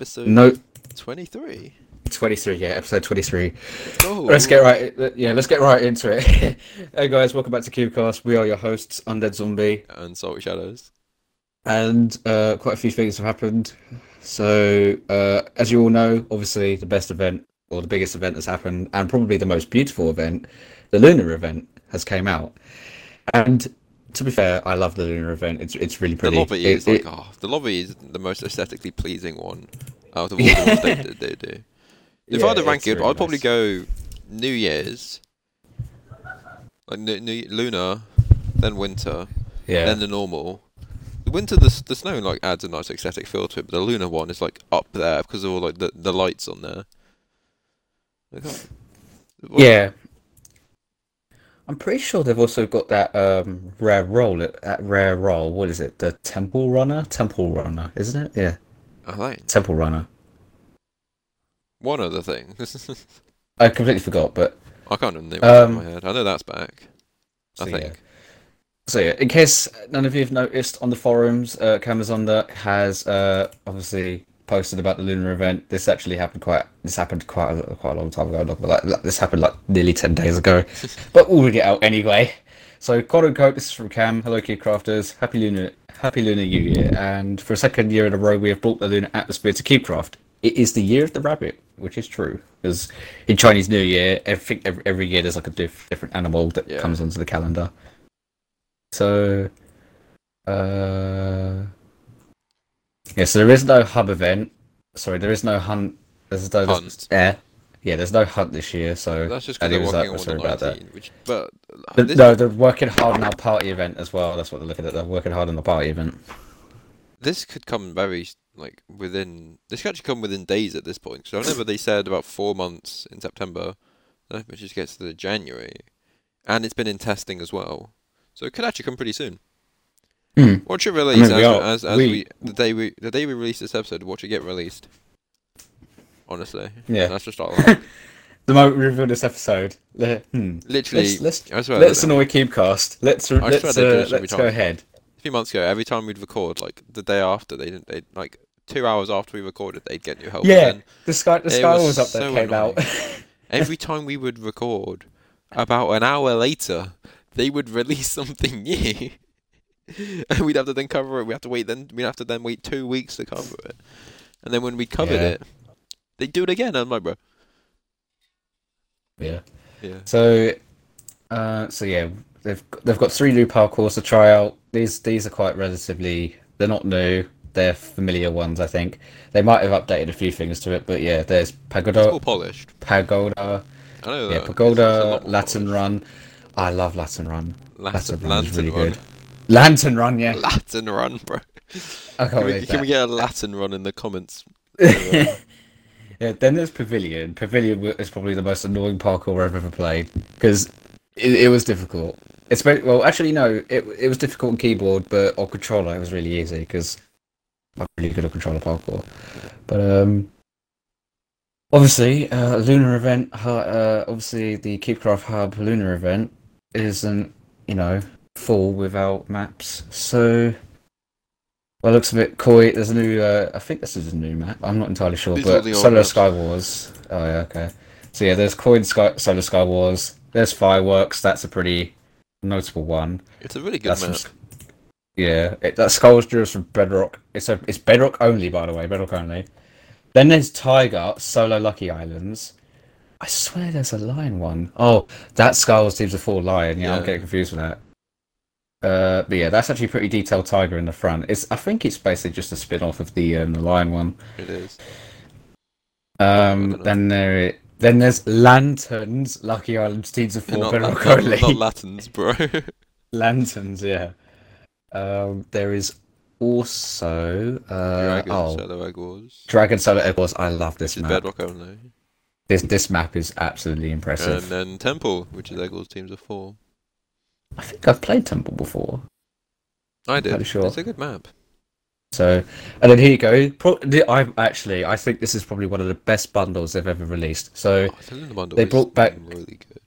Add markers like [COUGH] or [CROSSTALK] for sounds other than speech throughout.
episode No, 23. 23. Yeah, episode 23. Oh, Let's get right. Yeah, let's get right into it. [LAUGHS] hey guys, welcome back to CubeCast. We are your hosts, Undead Zombie, And Salty Shadows. and uh, quite a few things have happened. So, uh, as you all know, obviously the best event or the biggest event that's happened, and probably the most beautiful event, the Lunar event, has came out. And to be fair, I love the Lunar event. It's it's really pretty. The lobby It- is like, it- oh, the lobby is the most aesthetically pleasing one out of all [LAUGHS] the ones they, they, do. If I had to rank it, really I'd probably nice. go New Year's, like new, new, lunar, then winter, Yeah. then the normal. The winter, the, the snow like adds a nice aesthetic feel to it, but the lunar one is like up there because of all like the, the lights on there. Like, oh, Yeah. I'm pretty sure they've also got that um, rare roll. at- That rare roll. What is it? The Temple Runner. Temple Runner, isn't it? Yeah, I think Temple Runner. one other thing. [LAUGHS] I completely forgot, but I can't remember the name off the top of Um, my head. I know that's back. I so, yeah. think. So yeah, in case none of you have noticed on the forums, uh, Kamazonda has uh, obviously posted about the lunar event. This actually happened quite. This happened quite a, quite a long time ago. But like, this happened like nearly ten days ago. [LAUGHS] but we'll read it out anyway. So quote unquote, this is from Cam. Hello, CubeCrafters. Happy lunar, happy lunar New Year. And for a second year in a row, we have brought the lunar atmosphere to CubeCraft. It is the year of the rabbit, which is true. Because in Chinese New Year, every every, every year there's like a diff, different animal that Yeah. comes onto the calendar. So, uh, yeah. So there is no hub event. Sorry, there is no hunt. There's no Hunt. Yeah, yeah. There's no hunt this year. So That's just because they're working that- on the about that. 19, which, but uh, But this- no, they're working hard on our party event as well. That's what they're looking at. They're working hard on the party event. this could come very like within. This could actually come within days at this point. So I remember they said about four months in September, uh, which just gets to the January, and it's been in testing as well. So it could actually come pretty soon. Hmm. Watch it release mean, we as, are- as, as we- we, the day we the day we release this episode. Watch it get released. Honestly, Yeah. that's just all. right. [LAUGHS] The moment we reveal this episode, the, hmm. Literally, let's let's, let's annoy Cubecast. Let's let's uh, let's go ahead. a few months ago, every time we'd record, like the day after, they didn't. They like two hours after we recorded, they'd get new help. Yeah, then the sky the sky was update so came out. [LAUGHS] every time we would record, about an hour later, they would release something new, and [LAUGHS] we'd have to then cover it. We have to wait. Then we'd have to then wait two weeks to cover it, and then when we covered Yeah. it, they do it again. I'm like, bro, yeah. yeah, So, uh, so yeah, they've they've got three new parkours to try out. These these are quite relatively. They're not new. They're familiar ones, I think. They might have updated a few things to it, but yeah, there's it's pagoda, all polished. pagoda, I know yeah, that. It's- it's pagoda, Latin polished. run. I love Latin run. Lantern, Latin run is really run, good. Lantern run, yeah. Latin run, bro. I can't Can we, can we get a Latin run in the comments? [LAUGHS] yeah, then there's Pavilion. Pavilion is probably the most annoying parkour I've ever played because it, it was difficult. It's very, well, actually, no, it it was difficult on keyboard, but on controller it was really easy because I'm really good at controller parkour. But um, obviously, uh, lunar event. Uh, obviously, the CubeCraft Hub lunar event isn't you know full without maps, so. Well, it looks a bit coy. There's a new. Uh, I think this is a new map. I'm not entirely sure, These but Solar. Sky Wars. Oh yeah, okay. So yeah, there's Coin Sky, Solar Sky Wars. There's Fireworks. That's a pretty notable one. It's a really good That's map. S- Yeah, it, that Sculpture is from Bedrock. It's a it's Bedrock only, by the way. Bedrock only. Then there's Tiger Solo Lucky Islands. I swear there's a lion one. Oh, that Skulls seems a full lion. Yeah, I'm getting confused with that. Uh, but yeah, that's actually pretty detailed tiger in the front. It's I think it's basically just a spin off of the um, the lion one. It is. Um, then there then there's lanterns. Lucky Island teams of four. not, [LAUGHS] not, Latins, bro. [LAUGHS] Lanterns, yeah. Um, there is also uh, Dragon oh, Shadow Egg Wars. Dragon Solar Egg Wars. I love this map. Bedrock only. This this map is absolutely impressive. And then Temple, which is Egg Wars teams of four. I think I've played Temple before. I did. Pretty sure. It's a good map. So, and then here you go. Pro- the- I actually, I think this is probably one of the best bundles they've ever released. So, Oh, the they brought back- really good.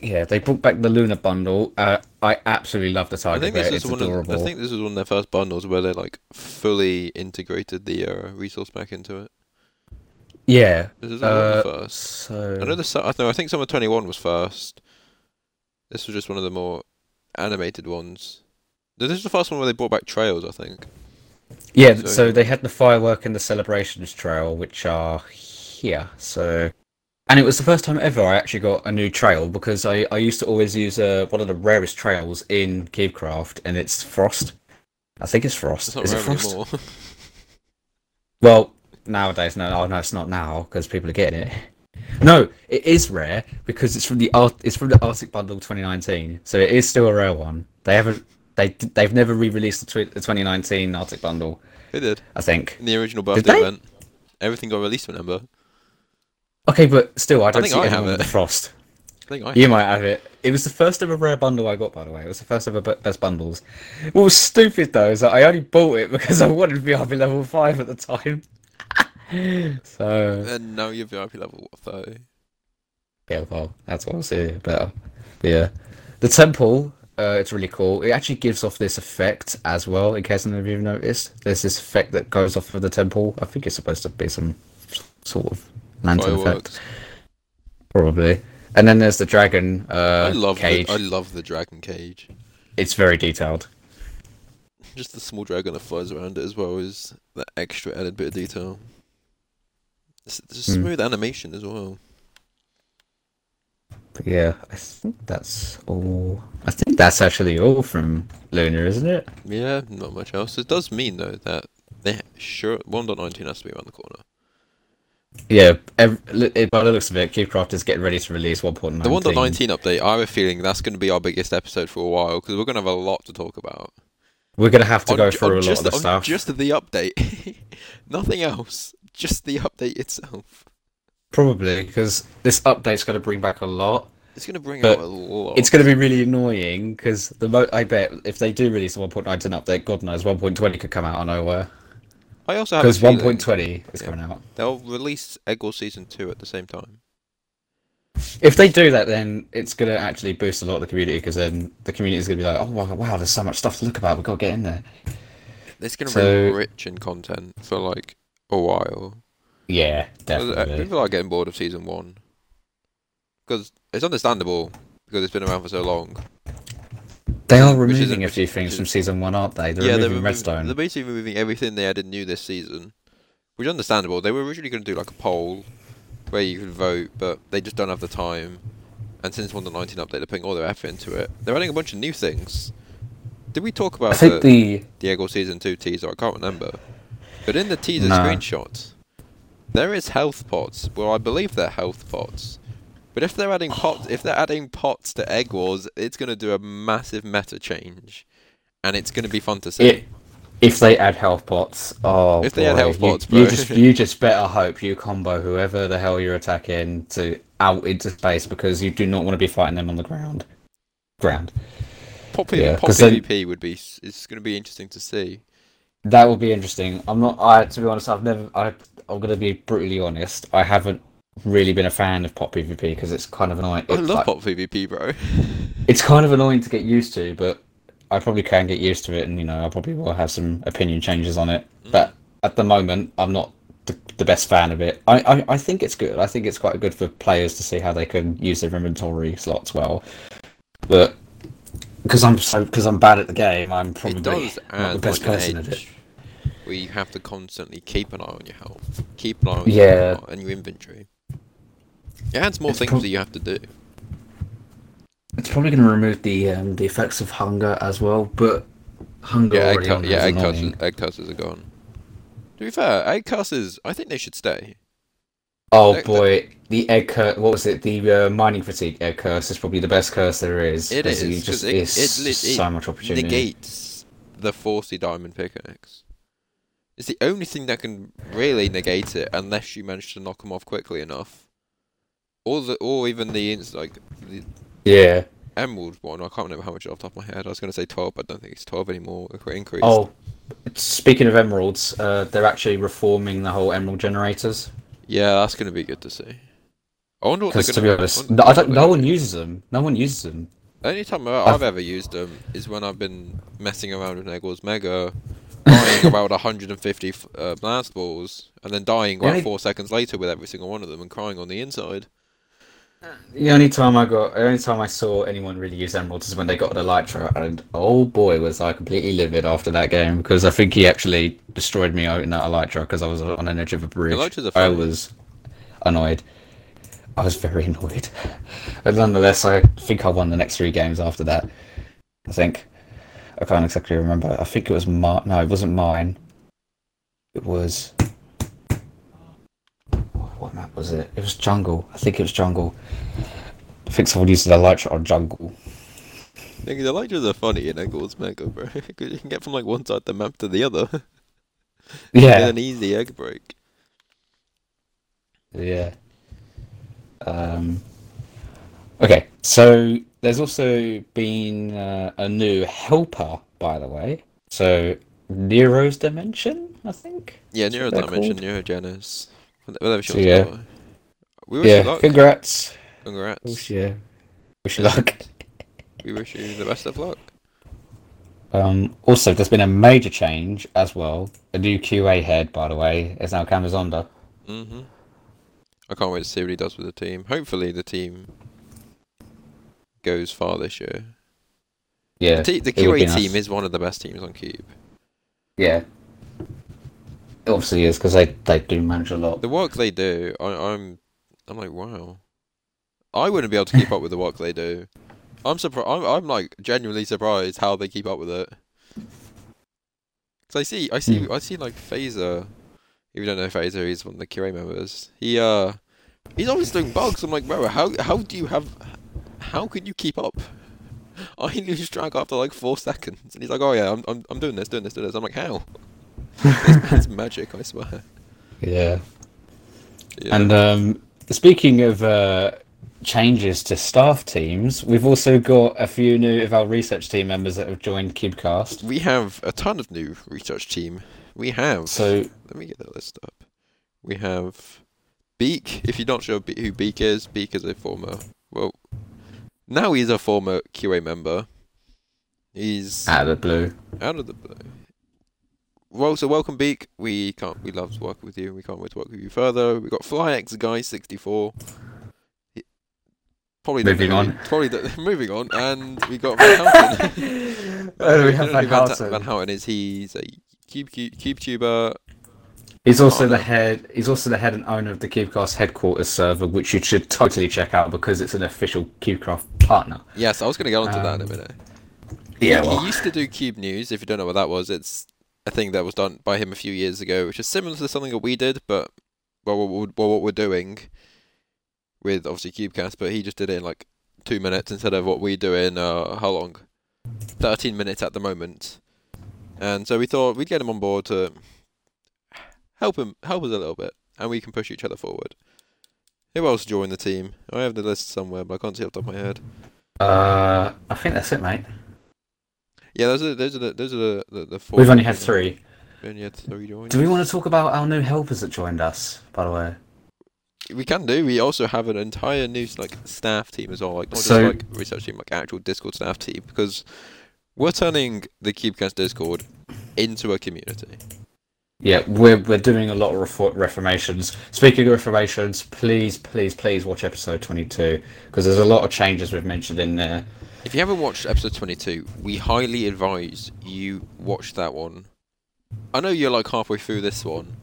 yeah, they brought back the Lunar bundle. Uh, I absolutely love the I think bear. this It's is one adorable. of I think this was one of their first bundles where they like fully integrated the uh, resource back into it. yeah. This is one of Uh, the first. so I know the I know I think Summer Twenty One was first. This was just one of the more animated ones. This is the first one where they brought back trails. I think. yeah, so- so they had the firework and the celebrations trail, which are here. So, and it was the first time ever I actually got a new trail because I I used to always use uh, one of the rarest trails in Cubecraft, and it's Frost. I think it's Frost. It's not Is it Frost? [LAUGHS] Well, nowadays, no, oh, no, it's not now because people are getting it. No, it is rare because it's from the art. It's from the Arctic Bundle 2019, so it is still a rare one. They haven't. They they've never re-released the, tw- the 2019 Arctic Bundle. they did I think. in the original birthday event. Everything got released. Remember? Okay, but still, I don't think see I have it. the Frost. I think I. You might have it. It was the first ever rare bundle I got, by the way. It was the first ever be- best bundles. What was stupid though is that I only bought it [LAUGHS] because I wanted to be up in level five at the time. [LAUGHS] so And now you're VIP level what, thirty. Yeah, well, that's what I see better. But yeah, the temple, uh, it's really cool. It actually gives off this effect as well. In case none of you have noticed, there's this effect that goes off of the temple. I think it's supposed to be some sort of lantern effect, probably. And then there's the dragon uh, I love cage. the I love the dragon cage. It's very detailed. Just the small dragon that flies around it as well is that extra added bit of detail. It's a Hmm. smooth animation as well. But yeah, I think that's all. I think that's actually all from Lunar, isn't it? Yeah, not much else. It does mean though that they sure 1.19 has to be around the corner. Yeah, ev- li- by the looks of it, Cubecraft is getting ready to release 1.19. The 1.19 update, I have a feeling that's going to be our biggest episode for a while because we're going to have a lot to talk about. We're gonna have to On go through a lot just, of the stuff. Just the update, [LAUGHS] nothing else. Just the update itself. Probably because this update's going to bring back a lot. It's going to bring out a lot. It's going to be really annoying because the mo- I bet if they do release a 1.19 update, God knows 1.20 could come out of nowhere I also have because 1.20 is Yeah. coming out. they'll release Egg Wars season two at the same time. If they do that, then it's going to actually boost a lot of the community because then the community is going to be like, oh wow, wow, there's so much stuff to look about. We've got to get in there. It's going to So- be rich in content for like a while. Yeah, uh, definitely. People are getting bored of season one because it's understandable because it's been around for so long. They are removing a few things is- from season one, aren't they? They're yeah, they're, removing removing, Redstone. they're basically removing everything they added new this season, which is understandable. They were originally going to do like a poll where you could vote, but they just don't have the time. And since 1.19 update, they're putting all their effort into it. They're adding a bunch of new things. Did we talk I about think the, the Diego season two teaser? I can't remember. But in the teaser No. screenshot, there is health pots. Well, I believe they're health pots. But if they're adding pots, if they're adding pots to Egg Wars, it's going to do a massive meta change, and it's going to be fun to see. It, if they add health pots, oh, If they add health you- pots, you, bro. just you just better hope you combo whoever the hell you're attacking to out into space because you do not want to be fighting them on the ground. Ground. Pop, Yeah, pop 'cause then- PvP would be. It's going to be interesting to see. That will be interesting. I'm not. I to be honest, I've never. I I'm gonna be brutally honest. I haven't really been a fan of pop PvP because it's kind of annoying. I It's, love like- pop PvP, bro. [LAUGHS] it's kind of annoying to get used to, but I probably can get used to it, and you know, I probably will have some opinion changes on it. Mm. But at the moment, I'm not the, the best fan of it. I, I I think it's good. I think it's quite good for players to see how they can use their inventory slots well. But because I'm so because I'm bad at the game, I'm probably it does not the best like person at it. Where you have to constantly keep an eye on your health, keep an eye on Yeah. your, and your inventory. It adds more It's things prob- that you have to do. It's probably going to remove the um, the effects of hunger as well, but hunger Yeah, egg, cu- yeah, egg casters, egg casters are gone. To be fair, egg casters, I think they should stay. Oh The- the- boy, the egg curse. What was it? The uh, mining fatigue egg curse is probably the best curse there is. It is, just it- it's it lit- so it much opportunity. Negates the forcey diamond pickaxe. It's the only thing that can really negate it, unless you manage to knock them off quickly enough. Or the, or even the ins- like the Yeah. emerald one. I can't remember how much off the top of my head. I was going to say twelve, but I don't think it's twelve anymore. It increased. Oh, speaking of emeralds, uh, they're actually reforming the whole emerald generators. Yeah, that's going to be good to see. I wonder what they're gonna. to be honest, no, I don't, no one uses them. No one uses them. The only time I've- I've ever used them is when I've been messing around with Eggwars Mega, buying about 150 uh, blast balls, and then dying about four seconds later with every single one of them and crying on the inside. The only time I got, the only time I saw anyone really use emeralds is when they got an elytra, and oh boy, was I completely livid after that game because I think he actually destroyed me out in that elytra because I was on an edge of a bridge. Elytras are I was annoyed. I was very [LAUGHS] annoyed, but nonetheless, I think I won the next three games after that. I think I can't exactly remember. I think it was my no, it wasn't mine. It was. What map was it? It was jungle. I think it was jungle. I think someone used the light shot on jungle. Nigga, the Elytras are funny in Eggwars Mega, bro. [LAUGHS] 'Cause you can get from like one side of the map to the other [LAUGHS] Yeah, an easy egg break. yeah. Um. Okay, so there's also been uh, a new helper, by the way. So Nero's Dimension, I think. Yeah, That's what Neuro they're Dimension, called. Whatever So, yeah. We wish you Yeah, luck. congrats. Congrats. Wish you, wish you luck. [LAUGHS] We wish you the best of luck. Um, also, there's been a major change as well. A new QA head, by the way, is now Camazonda. hmm I can't wait to see what he does with the team. Hopefully, the team goes far this year. Yeah, The, te- the QA nice. team is one of the best teams on Cube. Yeah, obviously is because they they do manage a lot. The work they do, I, I'm, I'm like, wow. I wouldn't be able to keep up with the work they do. I'm surprised. I'm, I'm like genuinely surprised how they keep up with it. Cause I see, I see, Hmm. I see like Phaser. If you don't know Phaser, he's one of the QA members. He uh, he's always doing bugs. I'm like, bro, how how do you have, how could you keep up? [LAUGHS] I lose track after like four seconds, and he's like, oh yeah, I'm I'm, I'm doing this, doing this, doing this. I'm like, how? [LAUGHS] it's, it's magic, I swear. Yeah, Yeah. and um, speaking of uh, changes to staff teams, we've also got a few new of our research team members that have joined CubeCast. We have a ton of new research team. We have. So let me get the list up. We have Beak. If you're not sure who Beak is, Beak is a former. Well, now he's a former QA member. He's out of the blue, out of the blue. Well, so welcome Beak. We can't. We love working with you. We can't wait to work with you further. We've got FlyX guy sixty four. Probably Moving the, on. Probably the, [LAUGHS] [LAUGHS] moving on, and we got Van Houten. [LAUGHS] Oh, we have Van Houten. Van Houten is he's a cube, cube, cube tuber. He's also the head. He's also the head and owner of the CubeCast headquarters server, which you should totally check out because it's an official CubeCraft partner. Yes, I was going to get onto that in a Um, minute. Yeah, he, well, he used to do Cube News. If you don't know what that was, it's a thing that was done by him a few years ago, which is similar to something that we did, but well, what, what we're doing with obviously CubeCast, but he just did it in like two minutes instead of what we do in uh, how long? Thirteen minutes at the moment. And so we thought we'd get him on board to help him, help us a little bit, and we can push each other forward. Who else joined the team? I have the list somewhere, but I can't see off the top of my head. uh, I think that's it, mate. Yeah, those are those are the those are the the, the four. We've only had three. We only had three join. Do we want to talk about our new helpers that joined us? By the way, We can do. We also have an entire new like staff team as well, like not So- just like research team, like actual Discord staff team, because we're turning the CubeCast Discord into a community. yeah, we're we're doing a lot of refor- reformations. Speaking of reformations, please, please, please watch episode twenty-two because there's a lot of changes we've mentioned in there. If you haven't watched episode twenty-two, we highly advise you watch that one. I know you're like halfway through this one,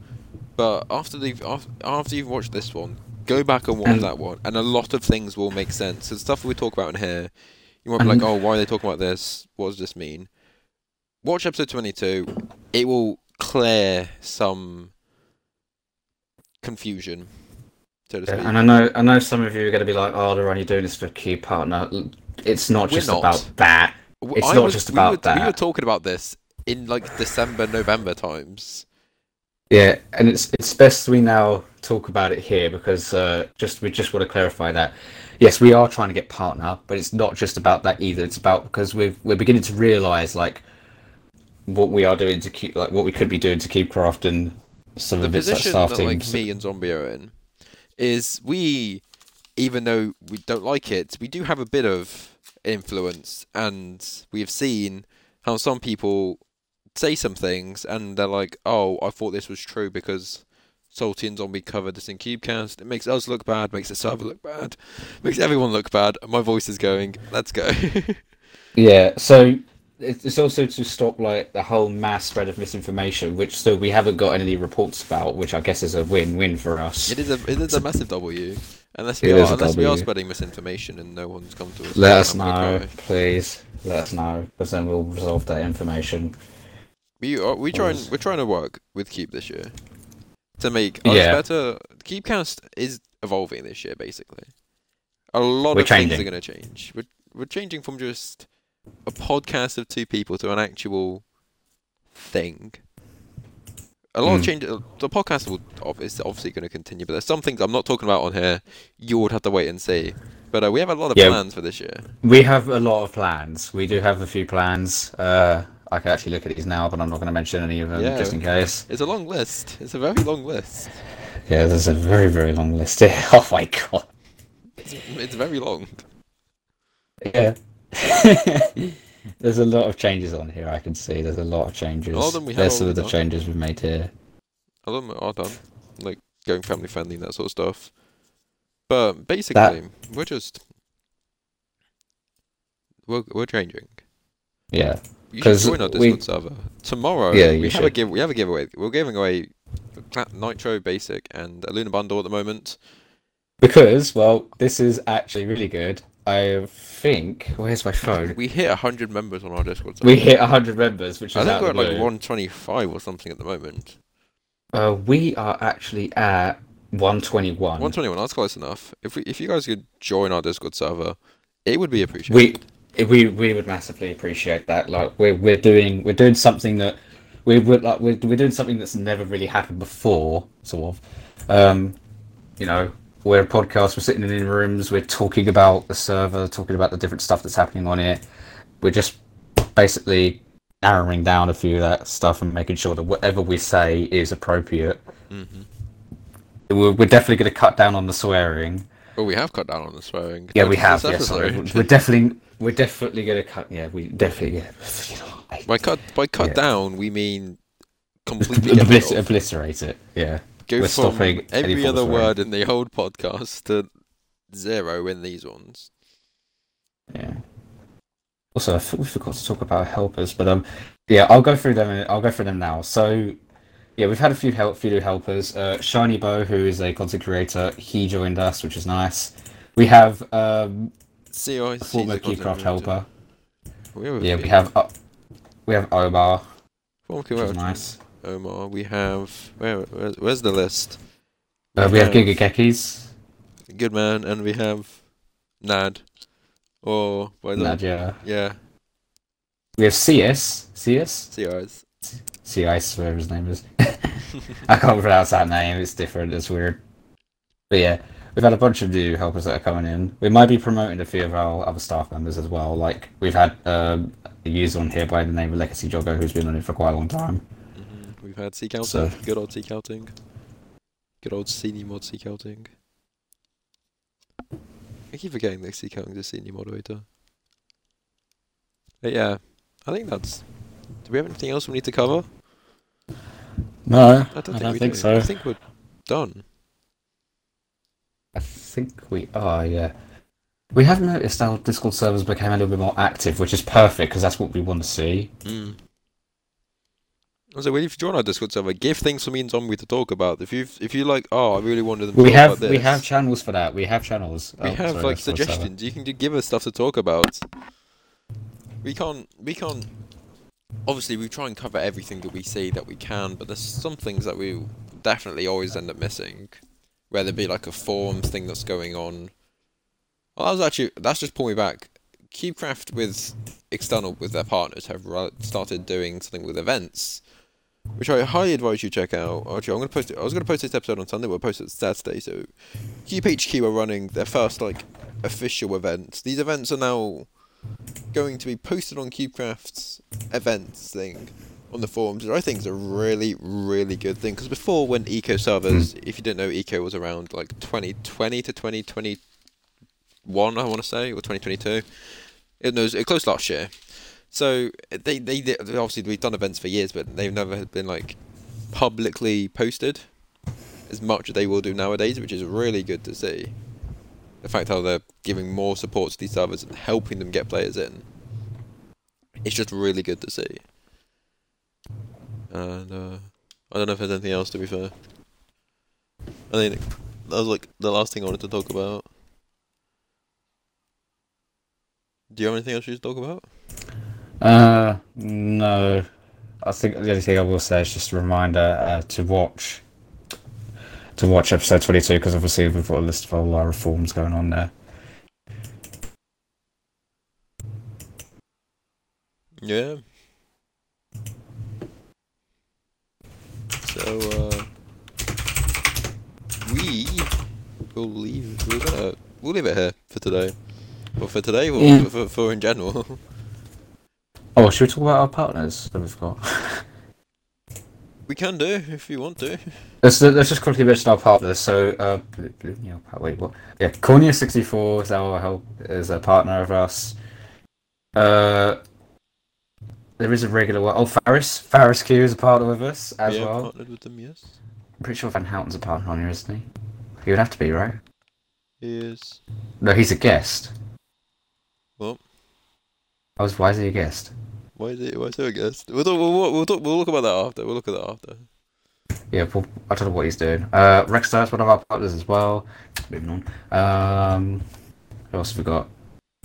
but after the after, after you've watched this one, go back and watch that one, and a lot of things will make sense. The stuff we talk about in here, you might be like, "Oh, why are they talking about this? What does this mean?" Watch episode twenty-two. It will clear some confusion, so. Yeah, and I know I know some of you are going to be like, "Oh, they're only doing this for key partner." It's not We're just not. about that. It's I not was- just we about were, We were talking about this in like December, November times. Yeah, and it's it's best we now talk about it here because uh, just we just want to clarify that. Yes, we are trying to get partner, but it's not just about that either. It's about because we've we're beginning to realise like what we are doing to keep like what we could be doing to CubeCraft and some the of its like position staff that teams. like me and Zombie are in is we even though we don't like it, we do have a bit of influence, and we have seen how some people say some things and they're like, "Oh, I thought this was true because Salty and Zombie covered this in Cubecast." It makes us look bad, makes the server look bad, makes everyone look bad. My voice is going. Let's go. [LAUGHS] Yeah, so it's it's also to stop like the whole mass spread of misinformation, which still we haven't got any reports about, which I guess is a win-win for us. it is a it is a massive W. Unless we It are unless we are spreading misinformation and no one's come to us. Let us know, please. Let us know, because then we'll resolve that information. We are we trying we're trying to work with Keep this year to make us Yeah. better. Cubecast is evolving this year, basically. A lot We're of things are going to change. We're we're changing from just a podcast of two people to an actual thing. A lot of Mm. change. uh, The podcast will is obviously going to continue, but there's some things I'm not talking about on here. You would have to wait and see. But uh, we have a lot of Yeah. plans for this year. We have a lot of plans. We do have a few plans. Uh, I can actually look at these now, but I'm not going to mention any of them Yeah. just in case. It's a long list. It's a very long list. Yeah, there's a very, very long list here. [LAUGHS] Oh my god. It's, it's very long. Yeah. [LAUGHS] There's a lot of changes on here. I can see. There's a lot of changes. A lot of them we have There's some of the done. changes we've made here. A lot of them are done, like going family friendly and that sort of stuff. But basically, we're just we're we're changing. Yeah. You should 'Cause join our we- Discord server tomorrow. Yeah, we you have a should. give. We have a giveaway. We're giving away Nitro Basic and a Lunar bundle at the moment. Because, well, this is actually really good. I think. Where's my phone? We hit hundred members on our Discord server. We hit 100 members, which is I think we're at like 125 or something at the moment. Uh, we are actually at 121. 121. That's close enough. If we, if you guys could join our Discord server, it would be appreciated. We we we would massively appreciate that. Like we're we're doing we're doing something that we would like we're, we're doing something that's never really happened before, sort of. Um, you know, we're a podcast. We're sitting in rooms. We're talking about the server, talking about the different stuff that's happening on it. We're just basically narrowing down a few of that stuff and making sure that whatever we say is appropriate. hmm We're, we're definitely going to cut down on the swearing. Well, we have cut down on the swearing. Yeah, we have. Yeah, sorry. We're definitely we're definitely going to cut. Yeah, we definitely. Yeah. By cut by cut Yeah. down, we mean completely Obliter- obliterate it. Yeah. Go we're stopping every other word in the old podcast to zero in these ones. Yeah. Also, we forgot to talk about helpers, but um, yeah, I'll go through them. I'll go through them now. So, yeah, we've had a few help, few new helpers. Uh, Shiny Bow, who is a content creator, he joined us, which is nice. We have um, CI, former CubeCraft helper. We Yeah, we have uh, we have Omar, Former which is nice. Omar. We have where, where's, where's the list? Uh, we have Giga Gekis, Good man, and we have Nad. Or by the Nadia. yeah, Yeah. We have CS, CS, CIs. CS, whatever his name is. [LAUGHS] I can't pronounce that name. It's different. It's weird. But yeah, we've had a bunch of new helpers that are coming in. We might be promoting a few of our other staff members as well. Like we've had um, a user on here by the name of Legacy Jogger who's been on it for quite a long time. We've had sea counting. So- Good old sea counting. Good old CD mod sea counting. I keep forgetting that sea counting is a senior moderator. But yeah, I think that's. Do we have anything else we need to cover? No, I don't think we do. I think we're done. I think we are. Yeah. We have noticed our Discord servers became a little bit more active, which is perfect because that's what we want to see. Mm. So, well, if you join our Discord server, give things for me and Zombie to talk about. If you if you like, oh, I really wanted them to We talk have about this. we have channels for that. We have channels. We Oh, have sorry, like suggestions. You can give us stuff to talk about. We can't. We can't. Obviously, we try and cover everything that we see that we can, but there's some things that we definitely always end up missing. Whether it be like a forum thing that's going on. Well, that was actually that's just pulling me back. Cubecraft with external with their partners have started doing something with events, which I highly advise you check out. Actually, I'm gonna post it. I was gonna post this episode on Sunday. We'll post it Saturday. So, CubeHQ are running their first like official events. These events are now going to be posted on CubeCraft's events thing on the forums, which I think is a really, really good thing. Because before, when Eco servers, hmm. if you didn't know, Eco was around like 2020 to 2021, I want to say, or 2022. It knows it closed last year. So they they obviously we've done events for years, but they've never been like publicly posted as much as they will do nowadays, which is really good to see. The fact how they're giving more support to these servers and helping them get players in. It's just really good to see. And uh, I don't know if there's anything else to be fair. I think that was like the last thing I wanted to talk about. Do you have anything else you should talk about? Uh, no. I think the only thing I will say is just a reminder uh, to watch to watch episode 22 because obviously we've got a list of all our reforms going on there. Yeah. So uh, we will leave. We're gonna we'll leave it here for today. Well, for today, Yeah. for, for in general. [LAUGHS] Oh, should we talk about our partners that we've got? [LAUGHS] we can do if you want to. Let's, let's just quickly mention our partners. So, uh, Blue, Blue, yeah, wait, what? Yeah, Cornea64 is our help is a partner of us. Uh, there is a regular one. Oh, Faris, Faris Q is a partner with us as yeah, well. partnered with them. Yes, I'm pretty sure Van Houten's a partner on here, isn't he? He would have to be, right? he is. No, he's a guest. Well. I was. Why is he a guest? Why is it? Why is it a guest? We'll talk. We'll, we'll talk. We'll look about that after. We'll look at that after. Yeah, well, I don't know what he's doing. Uh, Rexstar is one of our partners as well. Moving on. Um, who else have we got?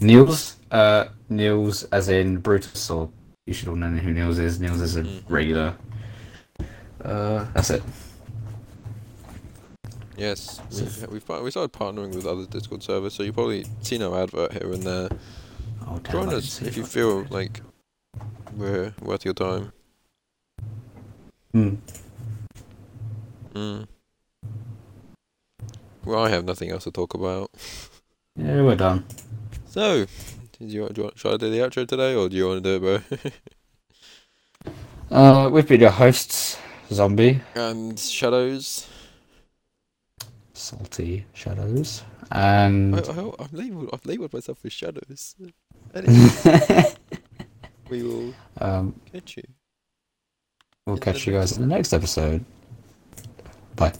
Niels. Uh, Niels, as in Brutus, or you should all know who Niels is. Niels is a Mhm. regular. Uh, that's it. Yes, we've, we've we started partnering with other Discord servers, so you probably seen our advert here and there. Oh, Join us if you feel like we're worth your time. Hmm. Mm. Well, I have nothing else to talk about. [LAUGHS] Yeah, we're done. So, did you, do you want, should I do the outro today, or do you want to do it, bro? [LAUGHS] Uh, we've been your hosts, Zombie, and Shadows. Salty Shadows, and I, I, I've labeled I've labeled myself as Shadows. [LAUGHS] We will um, catch you. we'll catch you guys in the next episode. Bye.